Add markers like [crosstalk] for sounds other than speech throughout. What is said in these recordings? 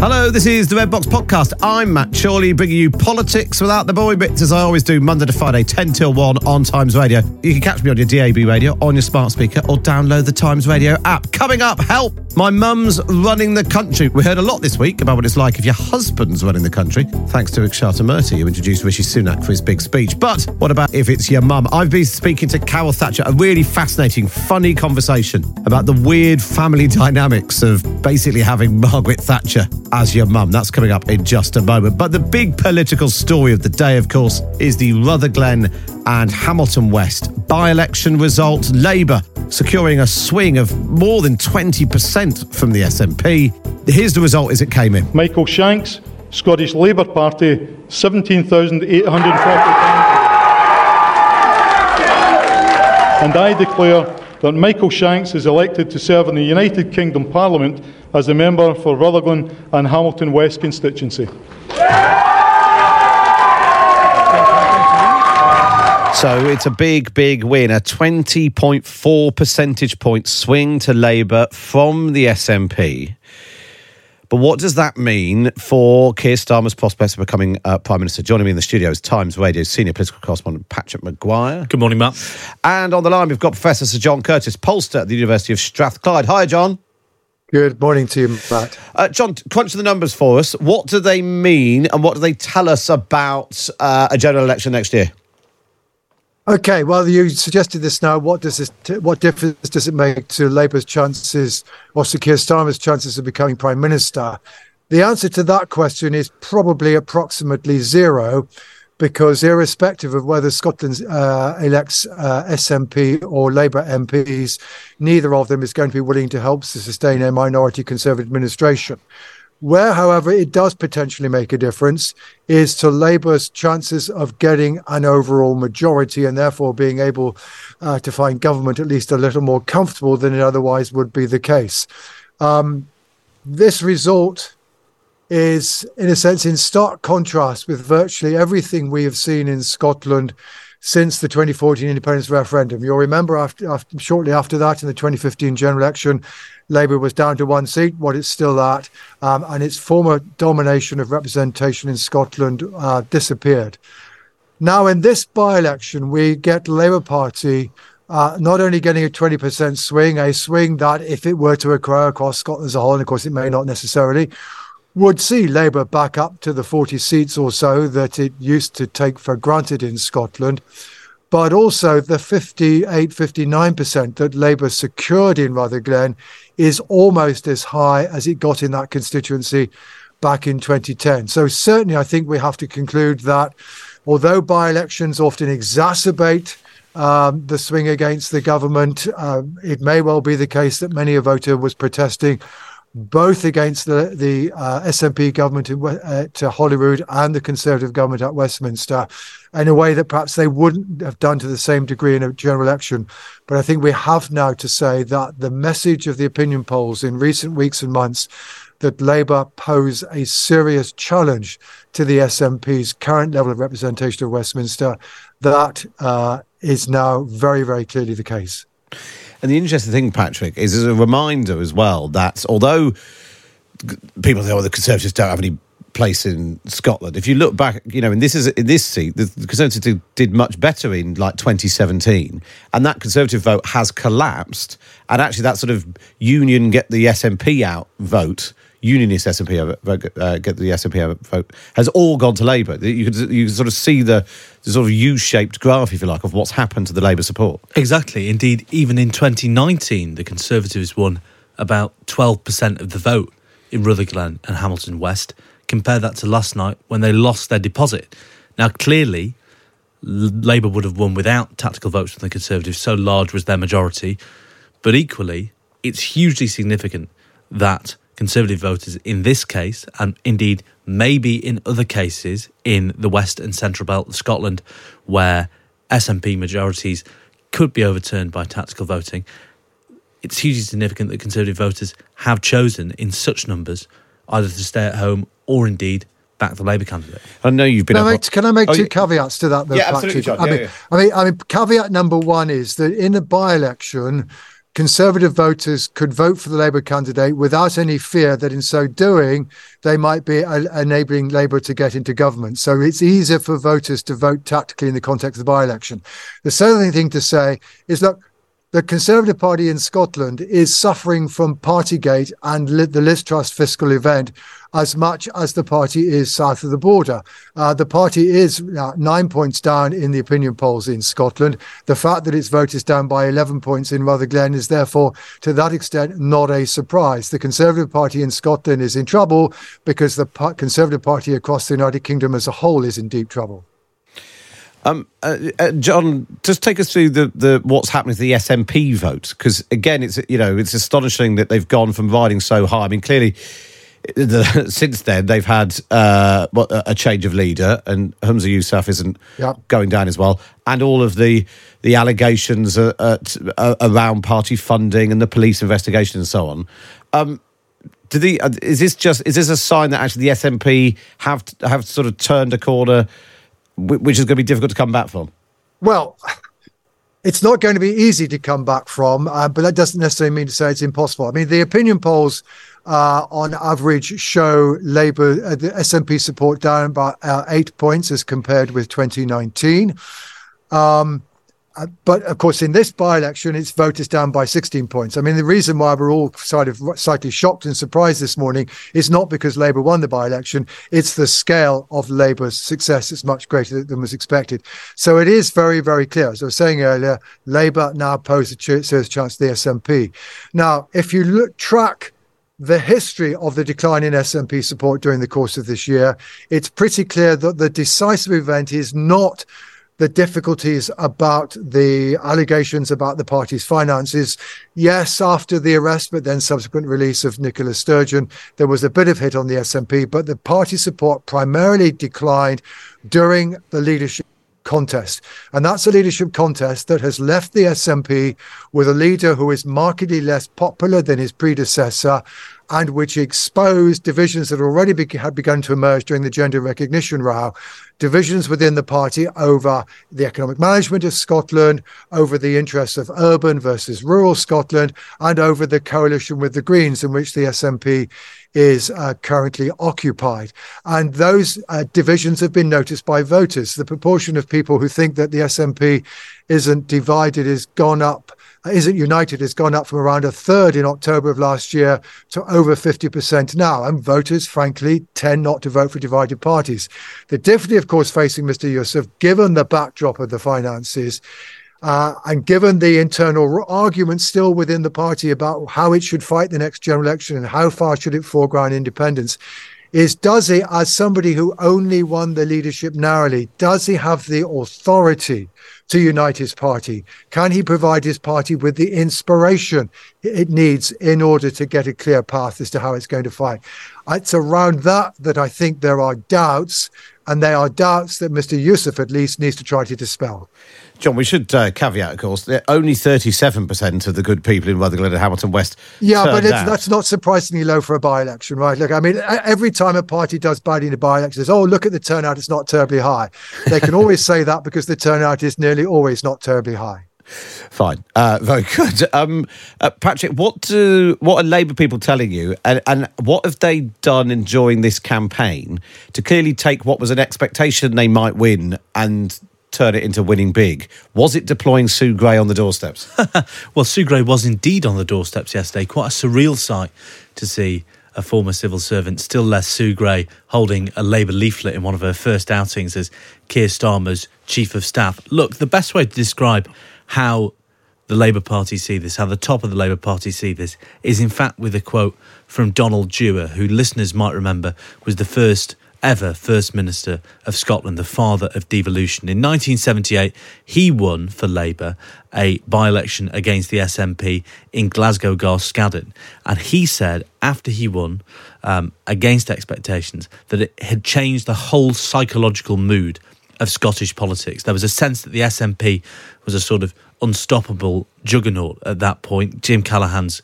Hello, this is the Red Box Podcast. I'm Matt Chorley, bringing you politics without the boring bits, as I always do, Monday to Friday, 10 till 1 on Times Radio. You can catch me on your DAB radio, on your smart speaker, or download the Times Radio app. Coming up, help! My mum's running the country. We heard a lot this week about what it's like if your husband's running the country, thanks to Akshata Murty, who introduced Rishi Sunak for his big speech. But what about if it's your mum? I've been speaking to Carol Thatcher, a really fascinating, funny conversation about the weird family [laughs] dynamics of basically having Margaret Thatcher as your mum. That's coming up in just a moment. But the big political story of the day, of course, is the Rutherglen and Hamilton West by election result. Labour securing a swing of more than 20% from the SNP. Here's the result as it came in. Michael Shanks, Scottish Labour Party, 17,840 And I declare that Michael Shanks is elected to serve in the United Kingdom Parliament as a member for Rutherglen and Hamilton West constituency. So it's a big, big win, a 20.4 percentage point swing to Labour from the SNP. But what does that mean for Keir Starmer's prospects of becoming uh, Prime Minister? Joining me in the studio is Times Radio senior political correspondent Patrick Maguire. Good morning, Matt. And on the line, we've got Professor Sir John Curtice, pollster at the University of Strathclyde. Hi, John. Good morning to you, Matt. Uh, John, crunch the numbers for us. What do they mean and what do they tell us about uh, a general election next year? Okay, well, you suggested this now. What does this? T- what difference does it make to Labour's chances or Sir Keir Starmer's chances of becoming prime minister? The answer to that question is probably approximately zero, because irrespective of whether Scotland uh, elects uh, SNP or Labour MPs, neither of them is going to be willing to help to sustain a minority Conservative administration. Where, however, it does potentially make a difference is to Labour's chances of getting an overall majority and therefore being able uh, to find government at least a little more comfortable than it otherwise would be the case. Um, this result is, in a sense, in stark contrast with virtually everything we have seen in Scotland since the 2014 independence referendum. You'll remember after, after, shortly after that, in the 2015 general election, Labour was down to one seat, what it's still at, um, and its former domination of representation in Scotland uh, disappeared. Now, in this by election, we get Labour Party uh, not only getting a 20% swing, a swing that, if it were to occur across Scotland as a whole, and of course it may not necessarily, would see Labour back up to the 40 seats or so that it used to take for granted in Scotland, but also the 58, 59% that Labour secured in Rutherglen is almost as high as it got in that constituency back in 2010. So, certainly, I think we have to conclude that although by elections often exacerbate um, the swing against the government, uh, it may well be the case that many a voter was protesting both against the the uh, SNP government in, uh, to Holyrood and the Conservative government at Westminster, in a way that perhaps they wouldn't have done to the same degree in a general election. But I think we have now to say that the message of the opinion polls in recent weeks and months that Labour pose a serious challenge to the SNP's current level of representation of Westminster, that uh, is now very, very clearly the case. And the interesting thing, Patrick, is as a reminder as well that although people say, "Oh, the Conservatives don't have any place in Scotland," if you look back, you know, in this is in this seat, the Conservatives did much better in like 2017, and that Conservative vote has collapsed. And actually, that sort of union get the SNP out vote unionist SNP vote, uh, get the SNP vote has all gone to Labour. You could you could sort of see the, the sort of U-shaped graph, if you like, of what's happened to the Labour support. Exactly. Indeed, even in 2019, the Conservatives won about 12% of the vote in Rutherglen and Hamilton West. Compare that to last night when they lost their deposit. Now, clearly, Labour would have won without tactical votes from the Conservatives, so large was their majority. But equally, it's hugely significant that Conservative voters in this case, and indeed maybe in other cases in the West and Central Belt of Scotland, where SNP majorities could be overturned by tactical voting, it's hugely significant that Conservative voters have chosen in such numbers either to stay at home or indeed back the Labour candidate. I know you've been. Can I make, can I make oh, two caveats to that? Though, yeah, absolutely, John. I, yeah, mean, yeah. I mean, I mean, caveat number one is that in a by-election, Conservative voters could vote for the Labour candidate without any fear that in so doing, they might be enabling Labour to get into government. So it's easier for voters to vote tactically in the context of the by election. The second thing to say is that the Conservative Party in Scotland is suffering from Partygate and the Liz Truss fiscal event as much as the party is south of the border. Uh, the party is uh, nine points down in the opinion polls in Scotland. The fact that its vote is down by 11 points in Rutherglen is therefore, to that extent, not a surprise. The Conservative Party in Scotland is in trouble because the Conservative Party across the United Kingdom as a whole is in deep trouble. Um, uh, uh, John, just take us through the, the what's happening to the SNP vote because again, it's you know it's astonishing that they've gone from riding so high. I mean, clearly, the, [laughs] since then they've had uh, a change of leader, and Humza Yousaf isn't going down as well, and all of the the allegations at, around party funding and the police investigation and so on. Um, do the uh, is this just is this a sign that actually the SNP have have sort of turned a corner? Which is going to be difficult to come back from? Well, it's not going to be easy to come back from, uh, but that doesn't necessarily mean to say it's impossible. I mean, the opinion polls uh, on average show Labour, uh, the SNP support down by uh, eight points as compared with 2019. Um, Uh, but of course, in this by-election, its vote is down by 16 points. I mean, the reason why we're all sort of slightly shocked and surprised this morning is not because Labour won the by-election; it's the scale of Labour's success is much greater than was expected. So it is very, very clear. As I was saying earlier, Labour now pose a serious chance to the SNP. Now, if you look track the history of the decline in SNP support during the course of this year, it's pretty clear that the decisive event is not the difficulties about the allegations about the party's finances. Yes, after the arrest, but then subsequent release of Nicola Sturgeon, there was a bit of hit on the SNP, but the party support primarily declined during the leadership contest. And that's a leadership contest that has left the SNP with a leader who is markedly less popular than his predecessor and which exposed divisions that already be- had begun to emerge during the gender recognition row, divisions within the party over the economic management of Scotland, over the interests of urban versus rural Scotland, and over the coalition with the Greens, in which the SNP is uh, currently occupied. And those uh, divisions have been noticed by voters. The proportion of people who think that the SNP isn't divided has gone up isn't united has gone up from around a third in October of last year to over 50% now. And voters, frankly, tend not to vote for divided parties. The difficulty, of course, facing Mr. Yousaf, given the backdrop of the finances, uh, and given the internal arguments still within the party about how it should fight the next general election and how far should it foreground independence, is does he, as somebody who only won the leadership narrowly, does he have the authority to unite his party? Can he provide his party with the inspiration it needs in order to get a clear path as to how it's going to fight? It's around that that I think there are doubts, and they are doubts that Mr. Yousaf at least needs to try to dispel. John, we should uh, caveat, of course, that only 37% of the good people in Rutherglen and Hamilton West. Yeah, but that's not surprisingly low for a by election, right? Look, I mean, every time a party does badly in a by election, says, oh, look at the turnout, it's not terribly high. They can [laughs] always say that because the turnout is nearly always not terribly high. Fine, uh, very good. [laughs] Um, uh, Patrick, what do what are Labour people telling you, and, and what have they done in during this campaign to clearly take what was an expectation they might win and turn it into winning big? Was it deploying Sue Gray on the doorsteps? [laughs] well, Sue Gray was indeed on the doorsteps yesterday. Quite a surreal sight to see a former civil servant, still less Sue Gray, holding a Labour leaflet in one of her first outings as Keir Starmer's chief of staff. Look, the best way to describe how the Labour Party see this, how the top of the Labour Party see this, is in fact with a quote from Donald Dewar, who listeners might remember was the first ever First Minister of Scotland, the father of devolution. In 1978, he won for Labour a by election against the SNP in Glasgow Garscadden. And he said, after he won um, against expectations, that it had changed the whole psychological mood of Scottish politics. There was a sense that the SNP was a sort of unstoppable juggernaut at that point. Jim Callaghan's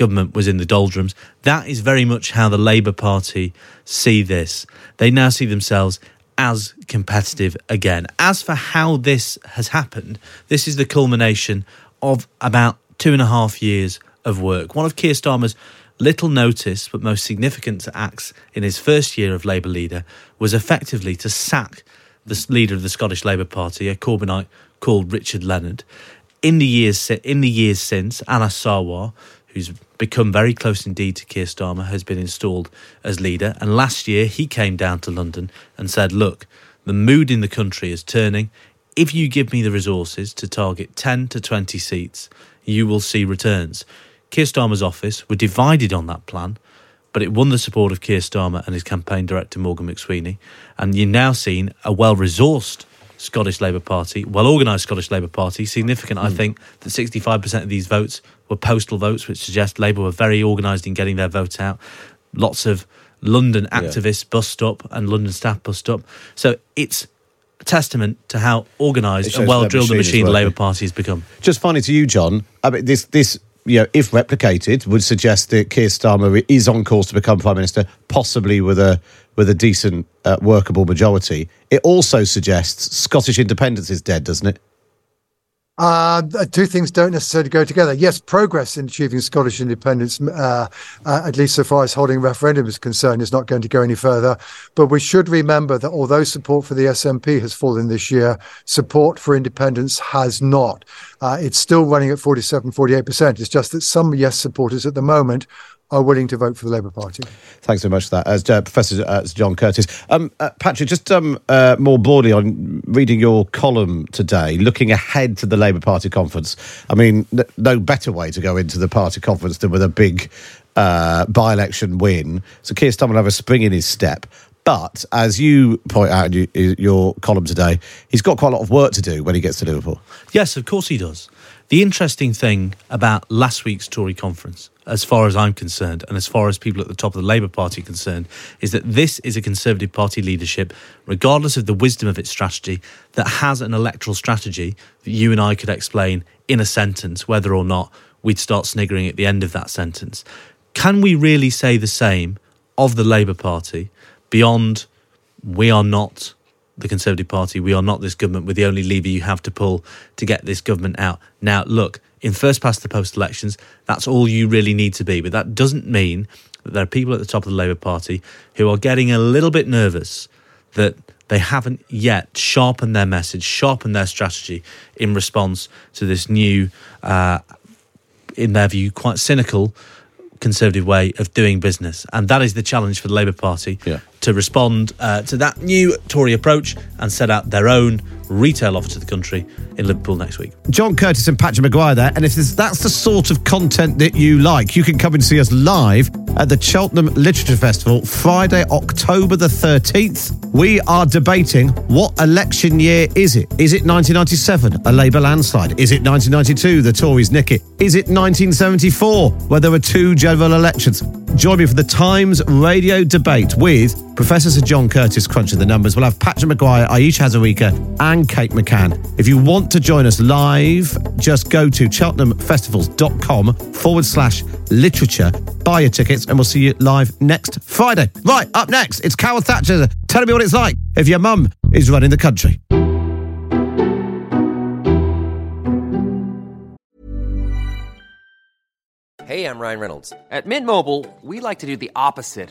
government was in the doldrums. That is very much how the Labour Party see this. They now see themselves as competitive again. As for how this has happened, this is the culmination of about two and a half years of work. One of Keir Starmer's little noticed but most significant acts in his first year of Labour leader was effectively to sack the leader of the Scottish Labour Party, a Corbynite called Richard Leonard. In the years in the years since, Anas Sarwar, who's become very close indeed to Keir Starmer, has been installed as leader. And last year he came down to London and said, "Look, the mood in the country is turning. If you give me the resources to target 10 to 20 seats, you will see returns." Keir Starmer's office were divided on that plan, but it won the support of Keir Starmer and his campaign director Morgan McSweeney. And you've now seen a well resourced Scottish Labour Party, well organised Scottish Labour Party. Significant, mm. I hmm. think, that 65% of these votes were postal votes, which suggests Labour were very organised in getting their votes out. Lots of London activists yeah. bust up and London staff bust up. So it's a testament to how organised and well drilled the machine well, the Labour Party has become. Just finally to you, John. I mean, this this you know, if replicated, would suggest that Keir Starmer is on course to become prime minister, possibly with a with a decent, uh, workable majority. It also suggests Scottish independence is dead, doesn't it? Uh, two things don't necessarily go together. Yes, progress in achieving Scottish independence, uh, uh, at least so far as holding a referendum is concerned, is not going to go any further. But we should remember that although support for the SNP has fallen this year, support for independence has not. Uh, it's still running at 47, 48%. It's just that some yes supporters at the moment are willing to vote for the Labour Party. Thanks so much for that, as uh, Professor uh, John Curtice. Um, uh, Patrick, just um, uh, more broadly on reading your column today, looking ahead to the Labour Party conference. I mean, n- no better way to go into the party conference than with a big uh, by-election win. So Keir Starmer will have a spring in his step. But as you point out in your column today, he's got quite a lot of work to do when he gets to Liverpool. Yes, of course he does. The interesting thing about last week's Tory conference, as far as I'm concerned, and as far as people at the top of the Labour Party are concerned, is that this is a Conservative Party leadership, regardless of the wisdom of its strategy, that has an electoral strategy that you and I could explain in a sentence, whether or not we'd start sniggering at the end of that sentence. Can we really say the same of the Labour Party beyond we are not the Conservative Party, we are not this government. We're the only lever you have to pull to get this government out. Now, look, in first past the post elections, that's all you really need to be. But that doesn't mean that there are people at the top of the Labour Party who are getting a little bit nervous that they haven't yet sharpened their message, sharpened their strategy in response to this new, uh, in their view, quite cynical conservative way of doing business. And that is the challenge for the Labour Party yeah. To respond uh, to that new Tory approach and set out their own retail offer to the country in Liverpool next week. John Curtice and Patrick Maguire there. And if that's the sort of content that you like, you can come and see us live at the Cheltenham Literature Festival Friday, October the 13th. We are debating what election year is it? Is it 1997, a Labour landslide? Is it 1992, the Tories nick it? Is it 1974, where there were two general elections? Join me for the Times radio debate with Professor Sir John Curtice crunching the numbers. We'll have Patrick Maguire, Ayesha Hazarika, and Kate McCann. If you want to join us live, just go to cheltenhamfestivals.com forward slash literature, buy your tickets, and we'll see you live next Friday. Right, up next, it's Carol Thatcher telling me what it's like if your mum is running the country. Hey, I'm Ryan Reynolds. At Mint Mobile, we like to do the opposite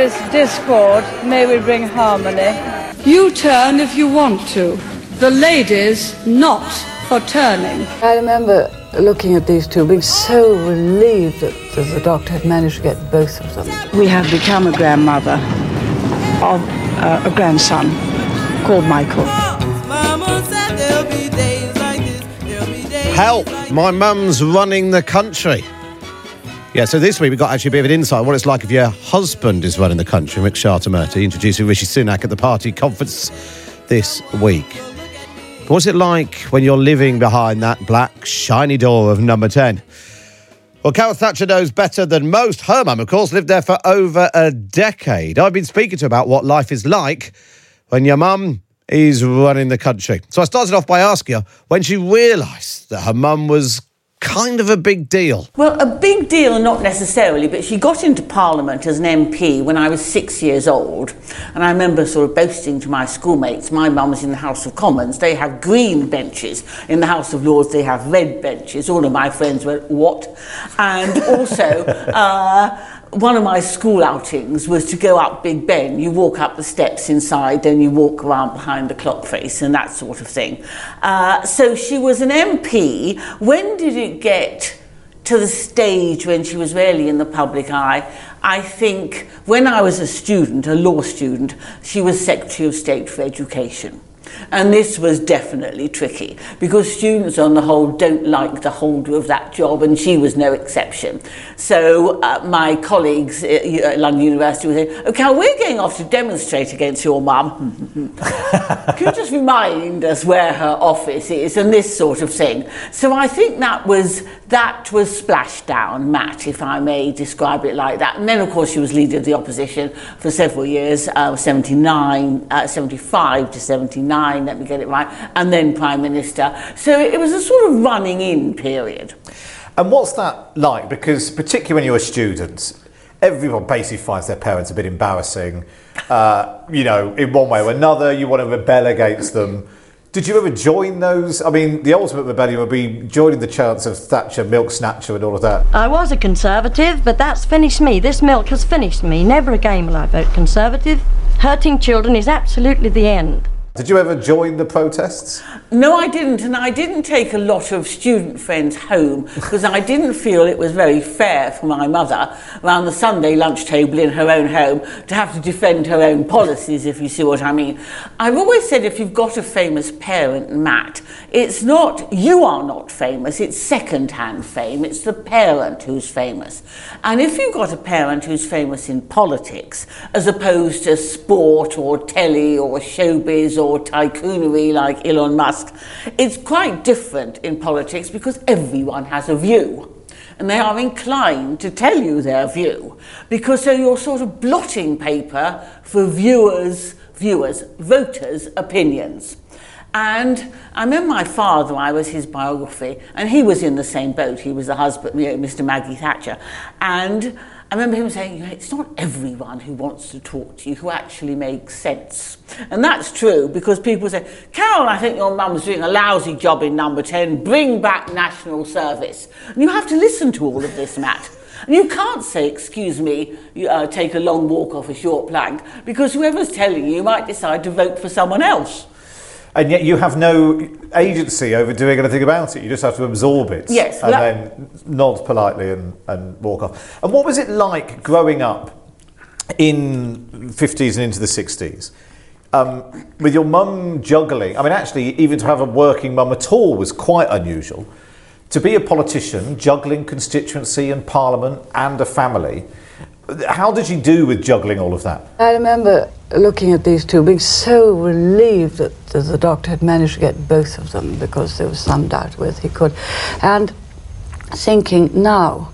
Is discord, may we bring harmony. You turn if you want to. The ladies not for turning. I remember looking at these two, being so relieved that, that the doctor had managed to get both of them. We have become a grandmother of uh, a grandson called Michael. Mama said there'll be days like this, there'll be days Help! My mum's running the country. Yeah, so this week we've got actually a bit of an insight on what it's like if your husband is running the country. Akshata Murty introducing Rishi Sunak at the party conference this week. What's it like when you're living behind that black, shiny door of number 10? Well, Carol Thatcher knows better than most. Her mum, of course, lived there for over a decade. I've been speaking to her about what life is like when your mum is running the country. So I started off by asking her when she realised that her mum was kind of a big deal. Well, a big deal, not necessarily, but she got into Parliament as an MP when I was six years old. And I remember sort of boasting to my schoolmates, my mum was in the House of Commons, they have green benches. In the House of Lords, they have red benches. All of my friends went, what? And also, [laughs] uh, one of my school outings was to go up Big Ben. You walk up the steps inside, then you walk around behind the clock face and that sort of thing. Uh, so she was an MP. When did it get to the stage when she was really in the public eye? I think when I was a student, a law student, she was Secretary of State for Education. And this was definitely tricky because students, on the whole, don't like the holder of that job, and she was no exception. So, uh, my colleagues at London University were saying, Okay, we're going off to demonstrate against your mum. [laughs] Can you just remind us where her office is and this sort of thing? So, I think that was, that was splashdown, Matt, if I may describe it like that. And then, of course, she was leader of the opposition for several years, uh, 79, uh, 75 to 79 let me get it right, and then Prime Minister. So it was a sort of running in period. And what's that like? Because particularly when you're a student, everyone basically finds their parents a bit embarrassing. Uh, you know, in one way or another, you want to rebel against them. Did you ever join those? I mean, the ultimate rebellion would be joining the chants of Thatcher, Milk Snatcher, and all of that. I was a Conservative, but that's finished me. This milk has finished me. Never again will I vote Conservative. Hurting children is absolutely the end. Did you ever join the protests? No, I didn't, and I didn't take a lot of student friends home because I didn't feel it was very fair for my mother around the Sunday lunch table in her own home to have to defend her own policies, if you see what I mean. I've always said if you've got a famous parent, Matt, it's not, you are not famous, it's second hand fame, it's the parent who's famous. And if you've got a parent who's famous in politics, as opposed to sport or telly or showbiz or tycoonery like Elon Musk, it's quite different in politics because everyone has a view. And they are inclined to tell you their view because so you're sort of blotting paper for viewers, viewers, voters' opinions. And I remember my father, I was his biography, and he was in the same boat. He was the husband, you know, Mr. Maggie Thatcher. And I remember him saying, you know, it's not everyone who wants to talk to you who actually makes sense. And that's true because people say, Carol, I think your mum's doing a lousy job in number 10. Bring back national service. And you have to listen to all of this, Matt. And you can't say, excuse me, you, uh, take a long walk off a short plank, because whoever's telling you might decide to vote for someone else. And yet you have no agency over doing anything about it. You just have to absorb it. Yes, And well, then nod politely and, and walk off. And what was it like growing up in 50s and into the 60s? Um, with your mum juggling, I mean, actually, even to have a working mum at all was quite unusual. To be a politician, juggling constituency and parliament and a family, how did you do with juggling all of that? I remember looking at these two, being so relieved that, the doctor had managed to get both of them because there was some doubt whether he could. And thinking, now,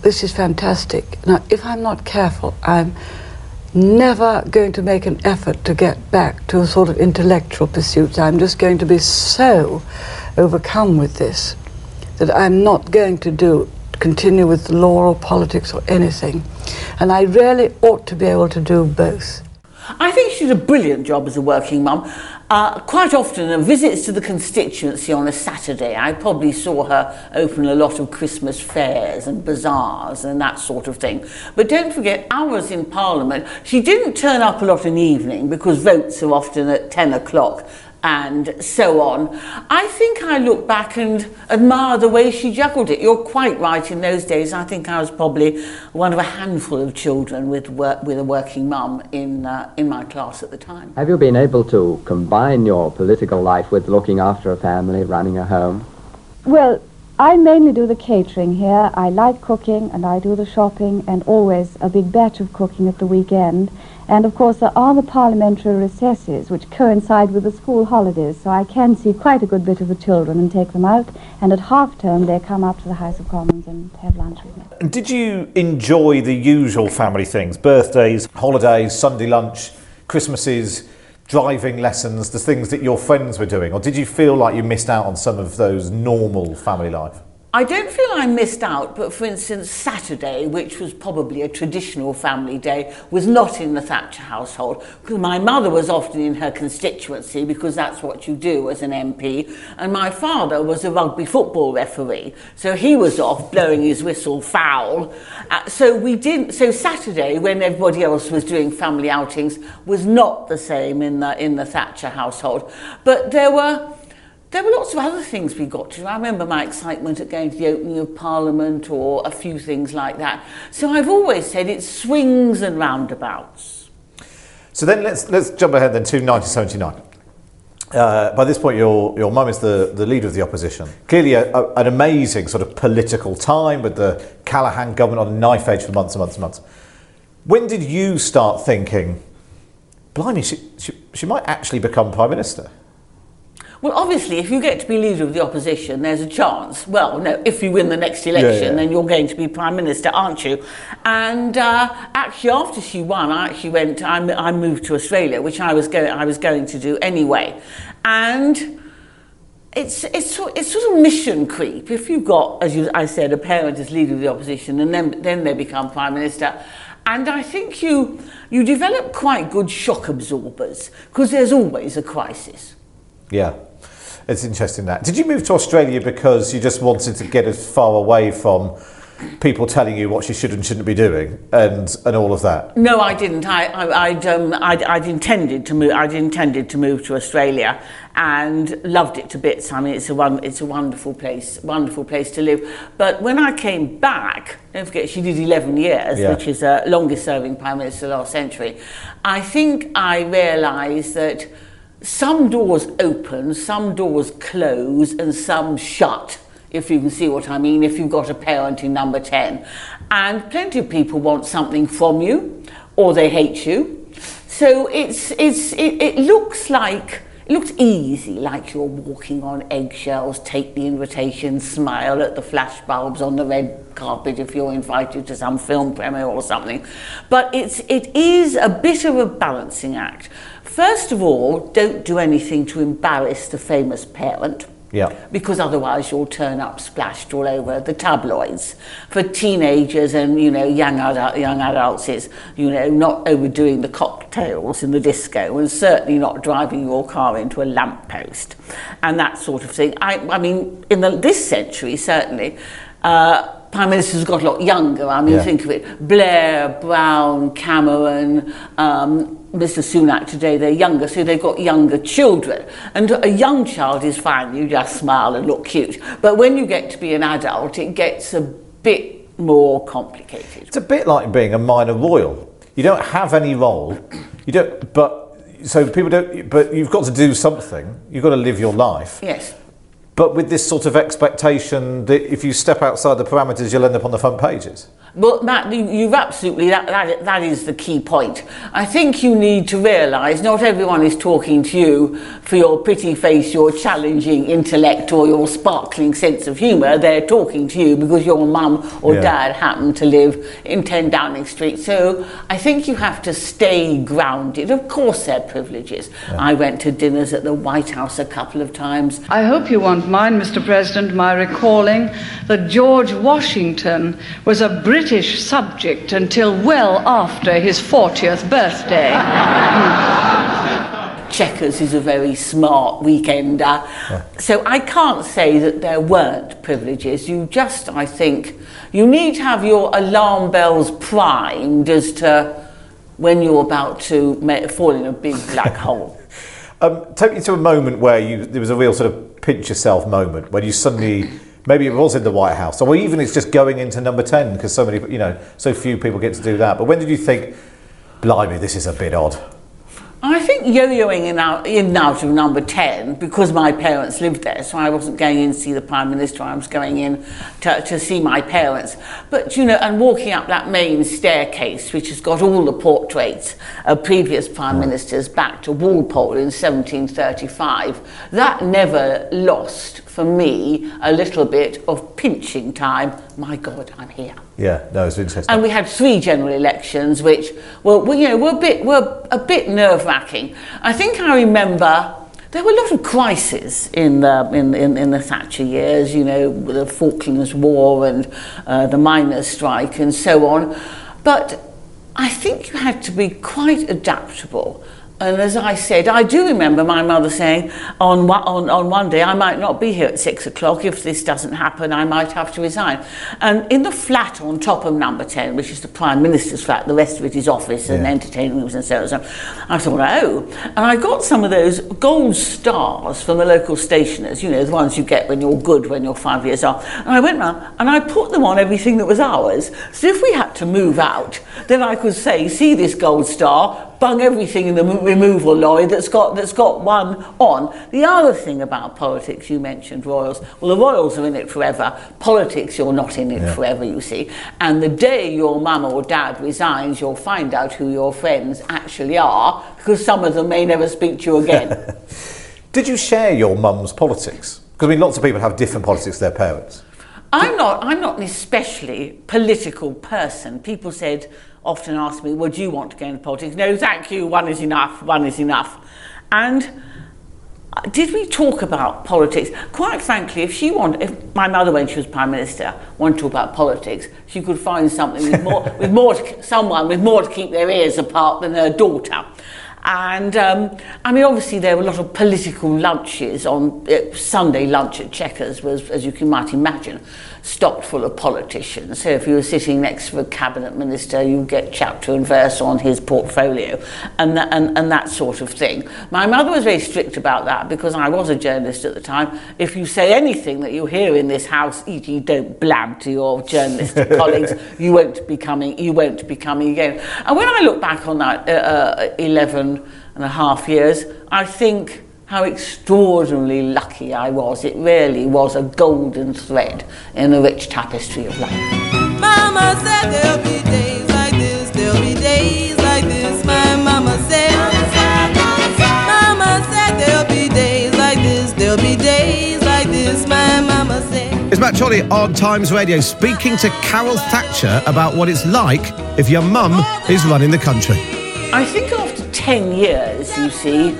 this is fantastic. Now, if I'm not careful, I'm never going to make an effort to get back to a sort of intellectual pursuits. I'm just going to be so overcome with this that I'm not going to do continue with law or politics or anything. And I really ought to be able to do both. I think she did a brilliant job as a working mum. Uh, quite often, uh, visits to the constituency on a Saturday, I probably saw her open a lot of Christmas fairs and bazaars and that sort of thing. But don't forget, hours in Parliament, she didn't turn up a lot in the evening because votes are often at 10 o'clock and so on. I think I look back and admire the way she juggled it. You're quite right. In those days, I think I was probably one of a handful of children with work, with a working mum in uh, in my class at the time. Have you been able to combine your political life with looking after a family, running a home? Well, I mainly do the catering here. I like cooking and I do the shopping and always a big batch of cooking at the weekend. And of course, there are the parliamentary recesses which coincide with the school holidays, so I can see quite a good bit of the children and take them out. And at half term, they come up to the House of Commons and have lunch with me. And did you enjoy the usual family things? Birthdays, holidays, Sunday lunch, Christmases, driving lessons, the things that your friends were doing? Or did you feel like you missed out on some of those normal family life? I don't feel I missed out, but for instance, Saturday, which was probably a traditional family day, was not in the Thatcher household because my mother was often in her constituency because that's what you do as an MP, and my father was a rugby football referee, so he was off blowing his whistle foul. Uh, so we didn't. So Saturday, when everybody else was doing family outings, was not the same in the in the Thatcher household, but there were. There were lots of other things we got to. I remember my excitement at going to the opening of Parliament or a few things like that. So I've always said it swings and roundabouts. So then let's, let's jump ahead then to 1979. Uh, by this point, your, your mum is the, the leader of the opposition. Clearly, a, a, an amazing sort of political time with the Callaghan government on a knife edge for months and months and months. When did you start thinking, blimey, she, she, she might actually become Prime Minister? Well, obviously, if you get to be leader of the opposition, there's a chance. Well, no, if you win the next election, Yeah, yeah. then you're going to be prime minister, aren't you? And uh, actually, after she won, I actually went. I moved to Australia, which I was going. I was going to do anyway, and. It's, it's, sort- it's sort of mission creep. If you've got, as you, I said, a parent as leader of the opposition and then, then they become prime minister, and I think you, you develop quite good shock absorbers because there's always a crisis. Yeah, it's interesting that. Did you move to Australia because you just wanted to get as far away from people telling you what you should and shouldn't be doing and, and all of that? No, I didn't. I, I, I'd, um, I'd, I'd intended to move. I'd intended to move to Australia, and loved it to bits. I mean, it's a one, it's a wonderful place, wonderful place to live. But when I came back, don't forget she did 11 years, Yeah. which is the longest serving prime minister last century. I think I realised that some doors open, some doors close, and some shut. If you can see what I mean, if you've got a parent in number 10. And plenty of people want something from you, or they hate you. So it's, it's, it, it looks like it looked easy, like you're walking on eggshells, take the invitation, smile at the flashbulbs on the red carpet if you're invited to some film premiere or something. But it's, it is a bit of a balancing act. First of all, don't do anything to embarrass the famous parent. Yeah. Because otherwise you'll turn up splashed all over the tabloids. For teenagers and, you know, young, adult, young adults, it's, you know, not overdoing the cocktails in the disco and certainly not driving your car into a lamppost and that sort of thing. I, I mean, in the, this century, certainly, uh, Prime Ministers got a lot younger. I mean, Yeah. think of it: Blair, Brown, Cameron, um, Mr. Sunak. Today they're younger, so they've got younger children. And a young child is fine; you just smile and look cute. But when you get to be an adult, it gets a bit more complicated. It's a bit like being a minor royal. You don't have any role. You don't. But so people don't. But you've got to do something. You've got to live your life. Yes. But with this sort of expectation that if you step outside the parameters, you'll end up on the front pages. Well, Matt, you- you've absolutely, that, that, that is the key point. I think you need to realise not everyone is talking to you for your pretty face, your challenging intellect, or your sparkling sense of humour. They're talking to you because your mum or Yeah. dad happened to live in 10 Downing Street. So I think you have to stay grounded. Of course, they're privileges. I went to dinners at the White House a couple of times. I hope you won't mind, Mr. President, my recalling that George Washington was a British subject until well after his 40th birthday. [laughs] Chequers is a very smart weekender. So I can't say that there weren't privileges. You just, I think, you need to have your alarm bells primed as to when you're about to fall in a big black hole. [laughs] Um, take me to a moment where you there was a real sort of pinch yourself moment when you suddenly maybe it was in the White House or even it's just going into number ten because so many you know so few people get to do that. But when did you think, blimey, this is a bit odd? I think yo-yoing in, out, in and out of number 10 because my parents lived there, so I wasn't going in to see the Prime Minister, I was going in to, to see my parents. But, you know, and walking up that main staircase, which has got all the portraits of previous Prime Ministers back to Walpole in 1735, that never lost for me a little bit of pinching time. My God, I'm here. Yeah, no, it's interesting. And we had three general elections, which were, were you know, were a bit, were a bit nerve-wracking. I think I remember there were a lot of crises in the in, in, in the Thatcher years. You know, the Falklands War and uh, the miners' strike and so on. But I think you had to be quite adaptable. And as I said, I do remember my mother saying on, one- on, on one day, I might not be here at six o'clock. If this doesn't happen, I might have to resign. And in the flat on top of number 10, which is the Prime Minister's flat, the rest of it is office and Yeah. entertaining rooms and so on. so I thought, oh. And I got some of those gold stars from the local stationers, you know, the ones you get when you're good when you're five years old. And I went round and I put them on everything that was ours. So if we had to move out, then I could say, see this gold star, bung everything in the mo- removal lorry that's got that's got one on. The other thing about politics, you mentioned royals. Well, the royals are in it forever. Politics, you're not in it Yeah. forever, you see. And the day your mum or dad resigns, you'll find out who your friends actually are, because some of them may never speak to you again. [laughs] Did you share your mum's politics? Because I mean, lots of people have different politics to their parents. I'm not. I'm not an especially political person. People said often ask me, "Well, do you want to go into politics?" No, thank you. One is enough. One is enough. And uh, did we talk about politics? Quite frankly, if she wanted, if my mother, when she was prime minister, wanted to talk about politics, she could find something with more, [laughs] with more, to, someone with more to keep their ears apart than her daughter. And um, I mean, obviously, there were a lot of political lunches on uh, Sunday lunch at Chequers, was, as you can might imagine, stocked full of politicians. So if you were sitting next to a cabinet minister, you get chapter and verse on his portfolio, and that, and, and that sort of thing. My mother was very strict about that because I was a journalist at the time. If you say anything that you hear in this house, e.g., don't blab to your journalistic [laughs] colleagues, you won't be coming. You won't be coming again. And when I look back on that uh, uh, 11 and a half years, I think how extraordinarily lucky I was. It really was a golden thread in the rich tapestry of life. Mama said there'll be days like this, there'll be days like this, my mama said. Mama said there'll be days like this, there'll be days like this, my mama said. It's Matt Chorley on Times Radio speaking to Carol Thatcher about what it's like if your mum is running the country. I think after 10 years, you see,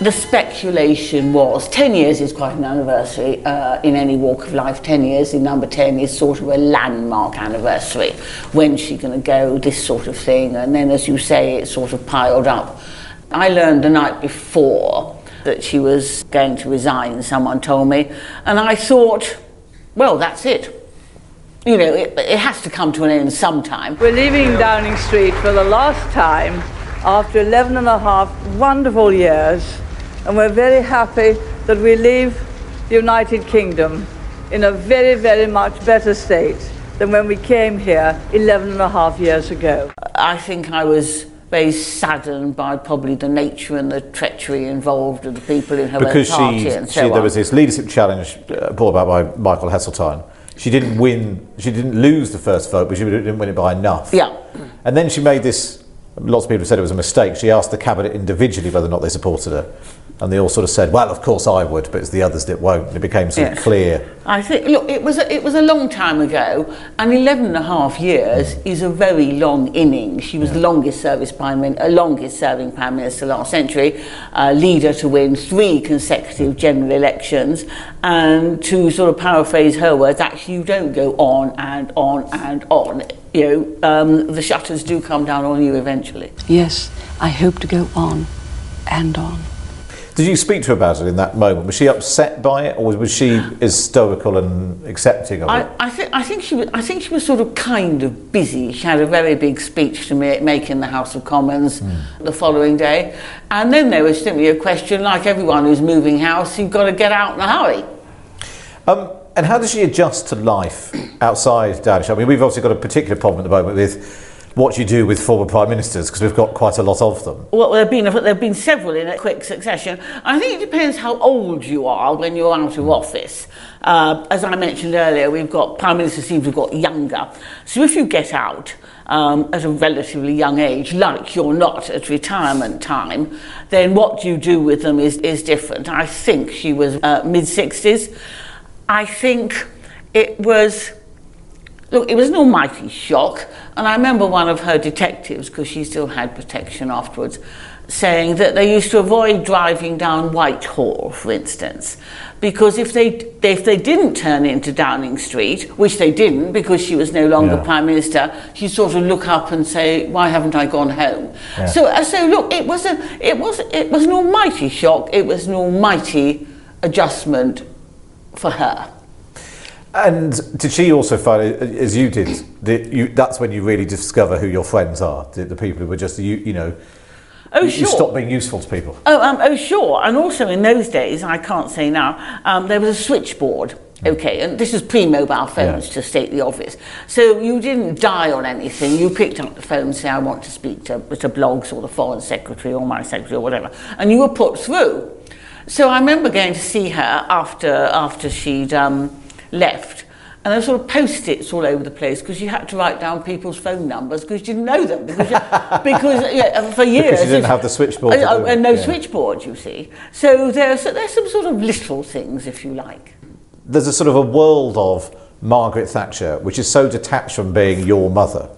the speculation was 10 years is quite an anniversary uh, in any walk of life. 10 years in number 10 is sort of a landmark anniversary. When's she going to go? This sort of thing. And then, as you say, it sort of piled up. I learned the night before that she was going to resign, someone told me. And I thought, well, that's it. You know, it, it has to come to an end sometime. We're leaving Downing Street for the last time after 11 and a half wonderful years, and we're very happy that we leave the United Kingdom in a very, very much better state than when we came here 11 and a half years ago. I think I was very saddened by probably the nature and the treachery involved of the people in her because own party she, and she so on. there was this leadership challenge uh, brought about by Michael Heseltine. She didn't win. She didn't lose the first vote, but she didn't win it by enough. Yeah. And then she made this. Lots of people said it was a mistake. She asked the cabinet individually whether or not they supported her, and they all sort of said, "Well, of course I would," but it's the others that won't. And it became sort of clear. I think, look, it was a, it was a long time ago, and 11 and a half years is a very long innings. She was the longest service prime min- uh, longest serving prime minister last century, uh, leader to win three consecutive general elections, and to sort of paraphrase her words, actually you don't go on and on and on. You know, um, the shutters do come down on you eventually. Yes, I hope to go on and on. Did you speak to her about it in that moment? Was she upset by it, or was she as stoical and accepting of I, it? I, think, I think she was. I think she was sort of kind of busy. She had a very big speech to ma- make in the House of Commons the following day, and then there was simply a question, like everyone who's moving house, you've got to get out in a hurry. Um, and how does she adjust to life outside Danish? I mean, we've obviously got a particular problem at the moment with what you do with former prime ministers because we've got quite a lot of them. Well, there have been there have been several in a quick succession. I think it depends how old you are when you're out of office. Uh, as I mentioned earlier, we've got prime ministers seem to have got younger. So if you get out um, at a relatively young age, like you're not at retirement time, then what you do with them is is different. I think she was uh, mid sixties. I think it was. Look, it was an almighty shock, and I remember one of her detectives, because she still had protection afterwards, saying that they used to avoid driving down Whitehall, for instance, because if they if they didn't turn into Downing Street, which they didn't, because she was no longer Yeah. prime minister, she'd sort of look up and say, "Why haven't I gone home?" Yeah. So, uh, so look, it was a it was it was an almighty shock. It was an almighty adjustment for her. And did she also find, as you did, that you, that's when you really discover who your friends are, the, the people who were just, you, you know, Oh, you, you sure. stop being useful to people. Oh, um, oh, sure. And also in those days, I can't say now, um, there was a switchboard. Okay, and this is pre-mobile phones, to state the obvious. So you didn't die on anything. You picked up the phone and say, "I want to speak to, to Bloggs or the foreign secretary or my secretary or whatever," and you were put through. So I remember going to see her after after she'd um, left. And there were sort of post-its all over the place because you had to write down people's phone numbers because you didn't know them. Because, you, [laughs] because yeah, uh, for years... Because you didn't have the switchboard. Uh, and no yeah. switchboard, you see. So there's, there's some sort of little things, if you like. There's a sort of a world of Margaret Thatcher, which is so detached from being your mother.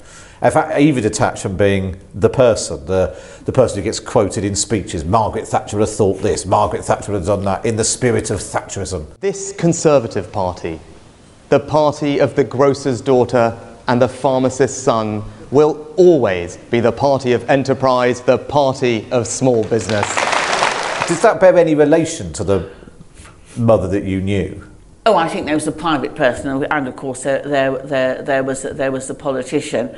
In fact, even detached from being the person, the, the person who gets quoted in speeches. Margaret Thatcher would have thought this, Margaret Thatcher would have done that, in the spirit of Thatcherism. This Conservative Party, the party of the grocer's daughter and the pharmacist's son, will always be the party of enterprise, the party of small business. Does that bear any relation to the mother that you knew? Oh, I think there was the private person, and of course there there there, there was there was the politician.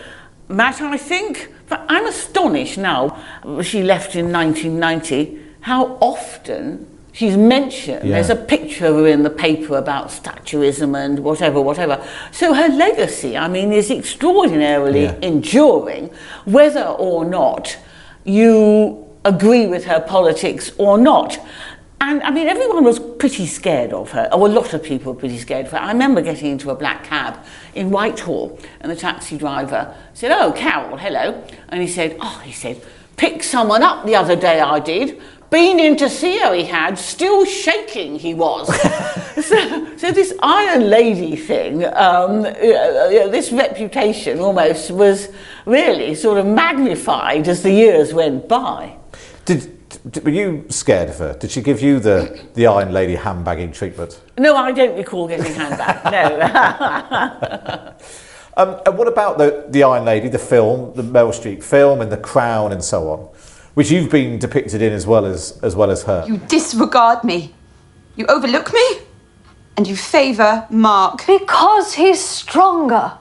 Matt, I think but I'm astonished now. She left in 1990. How often she's mentioned? Yeah. There's a picture of her in the paper about statuism and whatever, whatever. So her legacy, I mean, is extraordinarily Yeah. enduring, whether or not you agree with her politics or not. And I mean, everyone was pretty scared of her, or a lot of people were pretty scared of her. I remember getting into a black cab in Whitehall, and the taxi driver said, Oh, Carol, hello. And he said, Oh, he said, pick someone up the other day I did. Been in to see her, he had, still shaking he was. [laughs] so, so this Iron Lady thing, um, uh, know, this reputation almost was really sort of magnified as the years went by. Did- were you scared of her? Did she give you the, the Iron Lady handbagging treatment? No, I don't recall getting handbag, no. [laughs] Um, and what about the, the Iron Lady, the film, the Meryl Streep film, and The Crown, and so on, which you've been depicted in as well as as well as her? You disregard me. You overlook me. And you favour Mark. Because he's stronger.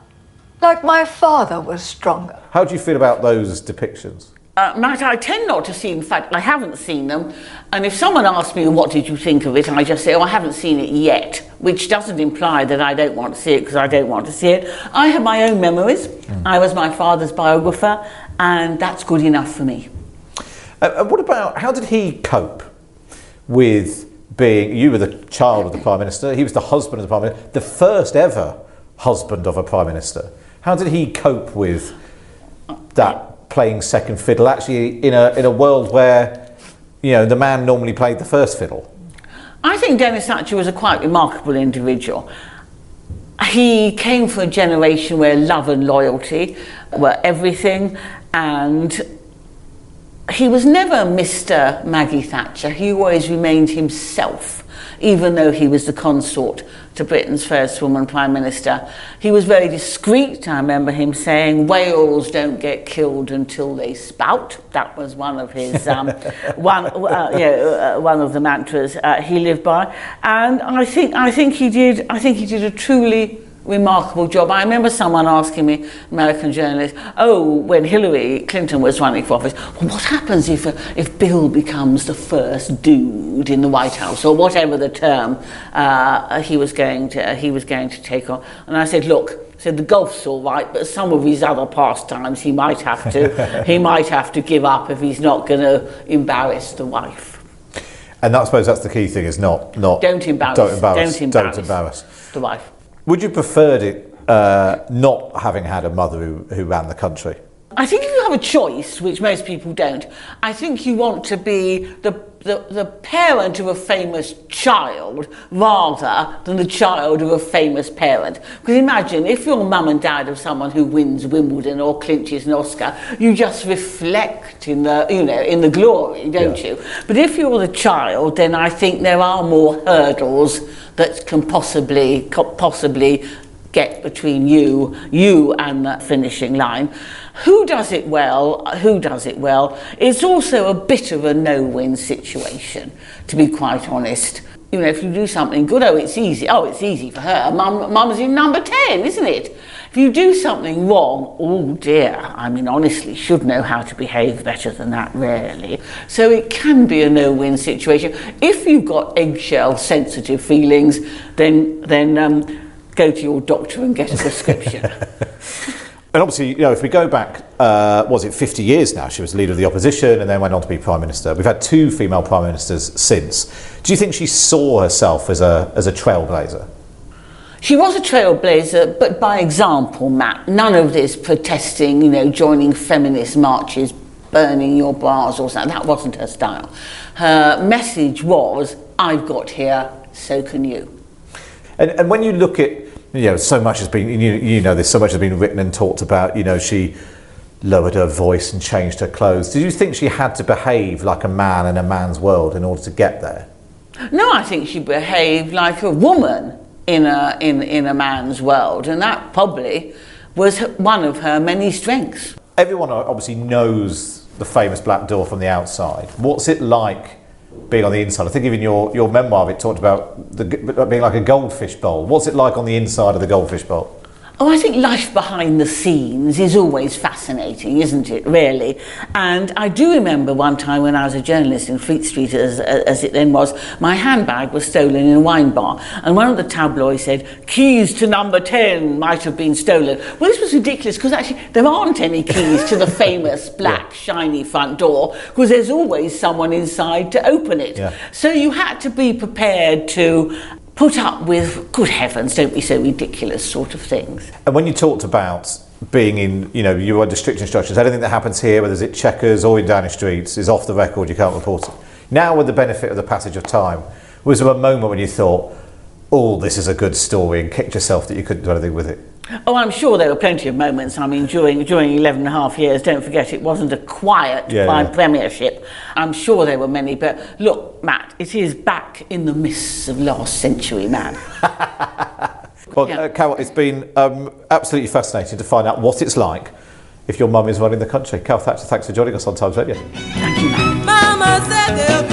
Like my father was stronger. How do you feel about those depictions? Uh, Matt, I tend not to see, in fact, I haven't seen them. And if someone asks me, what did you think of it? I just say, oh, I haven't seen it yet, which doesn't imply that I don't want to see it because I don't want to see it. I have my own memories. I was my father's biographer, and that's good enough for me. Uh, what about how did he cope with being? You were the child of the prime minister. He was the husband of the prime minister, the first ever husband of a prime minister. How did he cope with that playing second fiddle? Actually, in a in a world where you know the man normally played the first fiddle. I think Denis Thatcher was a quite remarkable individual. He came from a generation where love and loyalty were everything, and he was never Mr. Maggie Thatcher. He always remained himself, even though he was the consort to Britain's first woman prime minister. He was very discreet. I remember him saying, "Whales don't get killed until they spout." That was one of his [laughs] um, one, uh, you know, uh, one of the mantras uh, he lived by. And I think I think he did. I think he did a truly remarkable job. I remember someone asking me, American journalist, oh, when Hillary Clinton was running for office, well, what happens if, uh, if Bill becomes the first dude in the White House, or whatever the term uh, he was going to he was going to take on? And I said, look. I Said the golf's all right, but some of his other pastimes he might have to [laughs] he might have to give up if he's not going to embarrass the wife. And that, I suppose that's the key thing: is not not Don't embarrass. don't embarrass, Don't embarrass. Don't embarrass. The wife. Would you preferred it uh, not having had a mother who, who ran the country? I think if you have a choice, which most people don't, I think you want to be the, the, the parent of a famous child rather than the child of a famous parent. Because imagine if you're mum and dad of someone who wins Wimbledon or clinches an Oscar, you just reflect in the, you know, in the glory, don't you? But if you're the child, then I think there are more hurdles that can possibly, possibly get between you, you and that finishing line. Who does it well? Who does it well? It's also a bit of a no-win situation, to be quite honest. You know, if you do something good, oh, it's easy. Oh, it's easy for her. Mum, mum's in number 10, isn't it? If you do something wrong, oh dear, I mean, honestly, should know how to behave better than that, really. So it can be a no-win situation. If you've got eggshell sensitive feelings, then, then um, go to your doctor and get a prescription. [laughs] And obviously, you know, if we go back, uh, was it 50 years now? She was leader of the opposition and then went on to be prime minister. We've had two female prime ministers since. Do you think she saw herself as a as a trailblazer? She was a trailblazer, but by example, Matt. None of this protesting, you know, joining feminist marches, burning your bras or something. That wasn't her style. Her message was, I've got here, so can you. And, and when you look at, you know, so much has been, you, you know, there's so much has been written and talked about, you know, she lowered her voice and changed her clothes. Did you think she had to behave like a man in a man's world in order to get there? No, I think she behaved like a woman in a, in, in a man's world, and that probably was one of her many strengths. Everyone obviously knows the famous Black Door from the outside. What's it like being on the inside? I think even your, your memoir of it talked about the, being like a goldfish bowl. What's it like on the inside of the goldfish bowl? Oh, I think life behind the scenes is always fascinating, isn't it, really? And I do remember one time when I was a journalist in Fleet Street, as, as it then was, my handbag was stolen in a wine bar. And one of the tabloids said, keys to number 10 might have been stolen. Well, this was ridiculous because actually there aren't any keys to the famous [laughs] black, shiny front door because there's always someone inside to open it. Yeah. So you had to be prepared to put up with, good heavens, don't be so ridiculous sort of things. And when you talked about being in, you know, you were under strict instructions, anything that happens here, whether it's at Chequers or in Downing Streets, is off the record, you can't report it. Now, with the benefit of the passage of time, was there a moment when you thought, oh, this is a good story, and kicked yourself that you couldn't do anything with it? Oh, I'm sure there were plenty of moments. I mean, during during 11 and a half years, don't forget it wasn't a quiet Yeah, by yeah. Premiership. I'm sure there were many, but look, Matt, it is back in the mists of last century, man. [laughs] Well, uh, Carol, it's been um, absolutely fascinating to find out what it's like if your mum is running the country. Carol Thatcher, thanks for joining us on Times Radio. Mama said there'll be days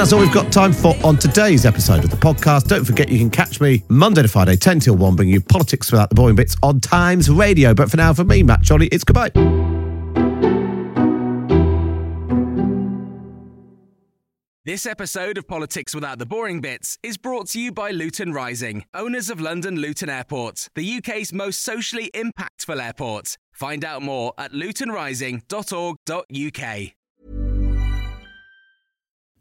that's all we've got time for on today's episode of the podcast. Don't forget you can catch me Monday to Friday, 10 till 1, bringing you politics without the boring bits on Times Radio. But for now, for me, Matt Chorley, it's goodbye. This episode of Politics Without the Boring Bits is brought to you by Luton Rising, owners of London Luton Airport, the UK's most socially impactful airport. Find out more at lutonrising.org.uk.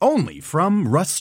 Only from Rust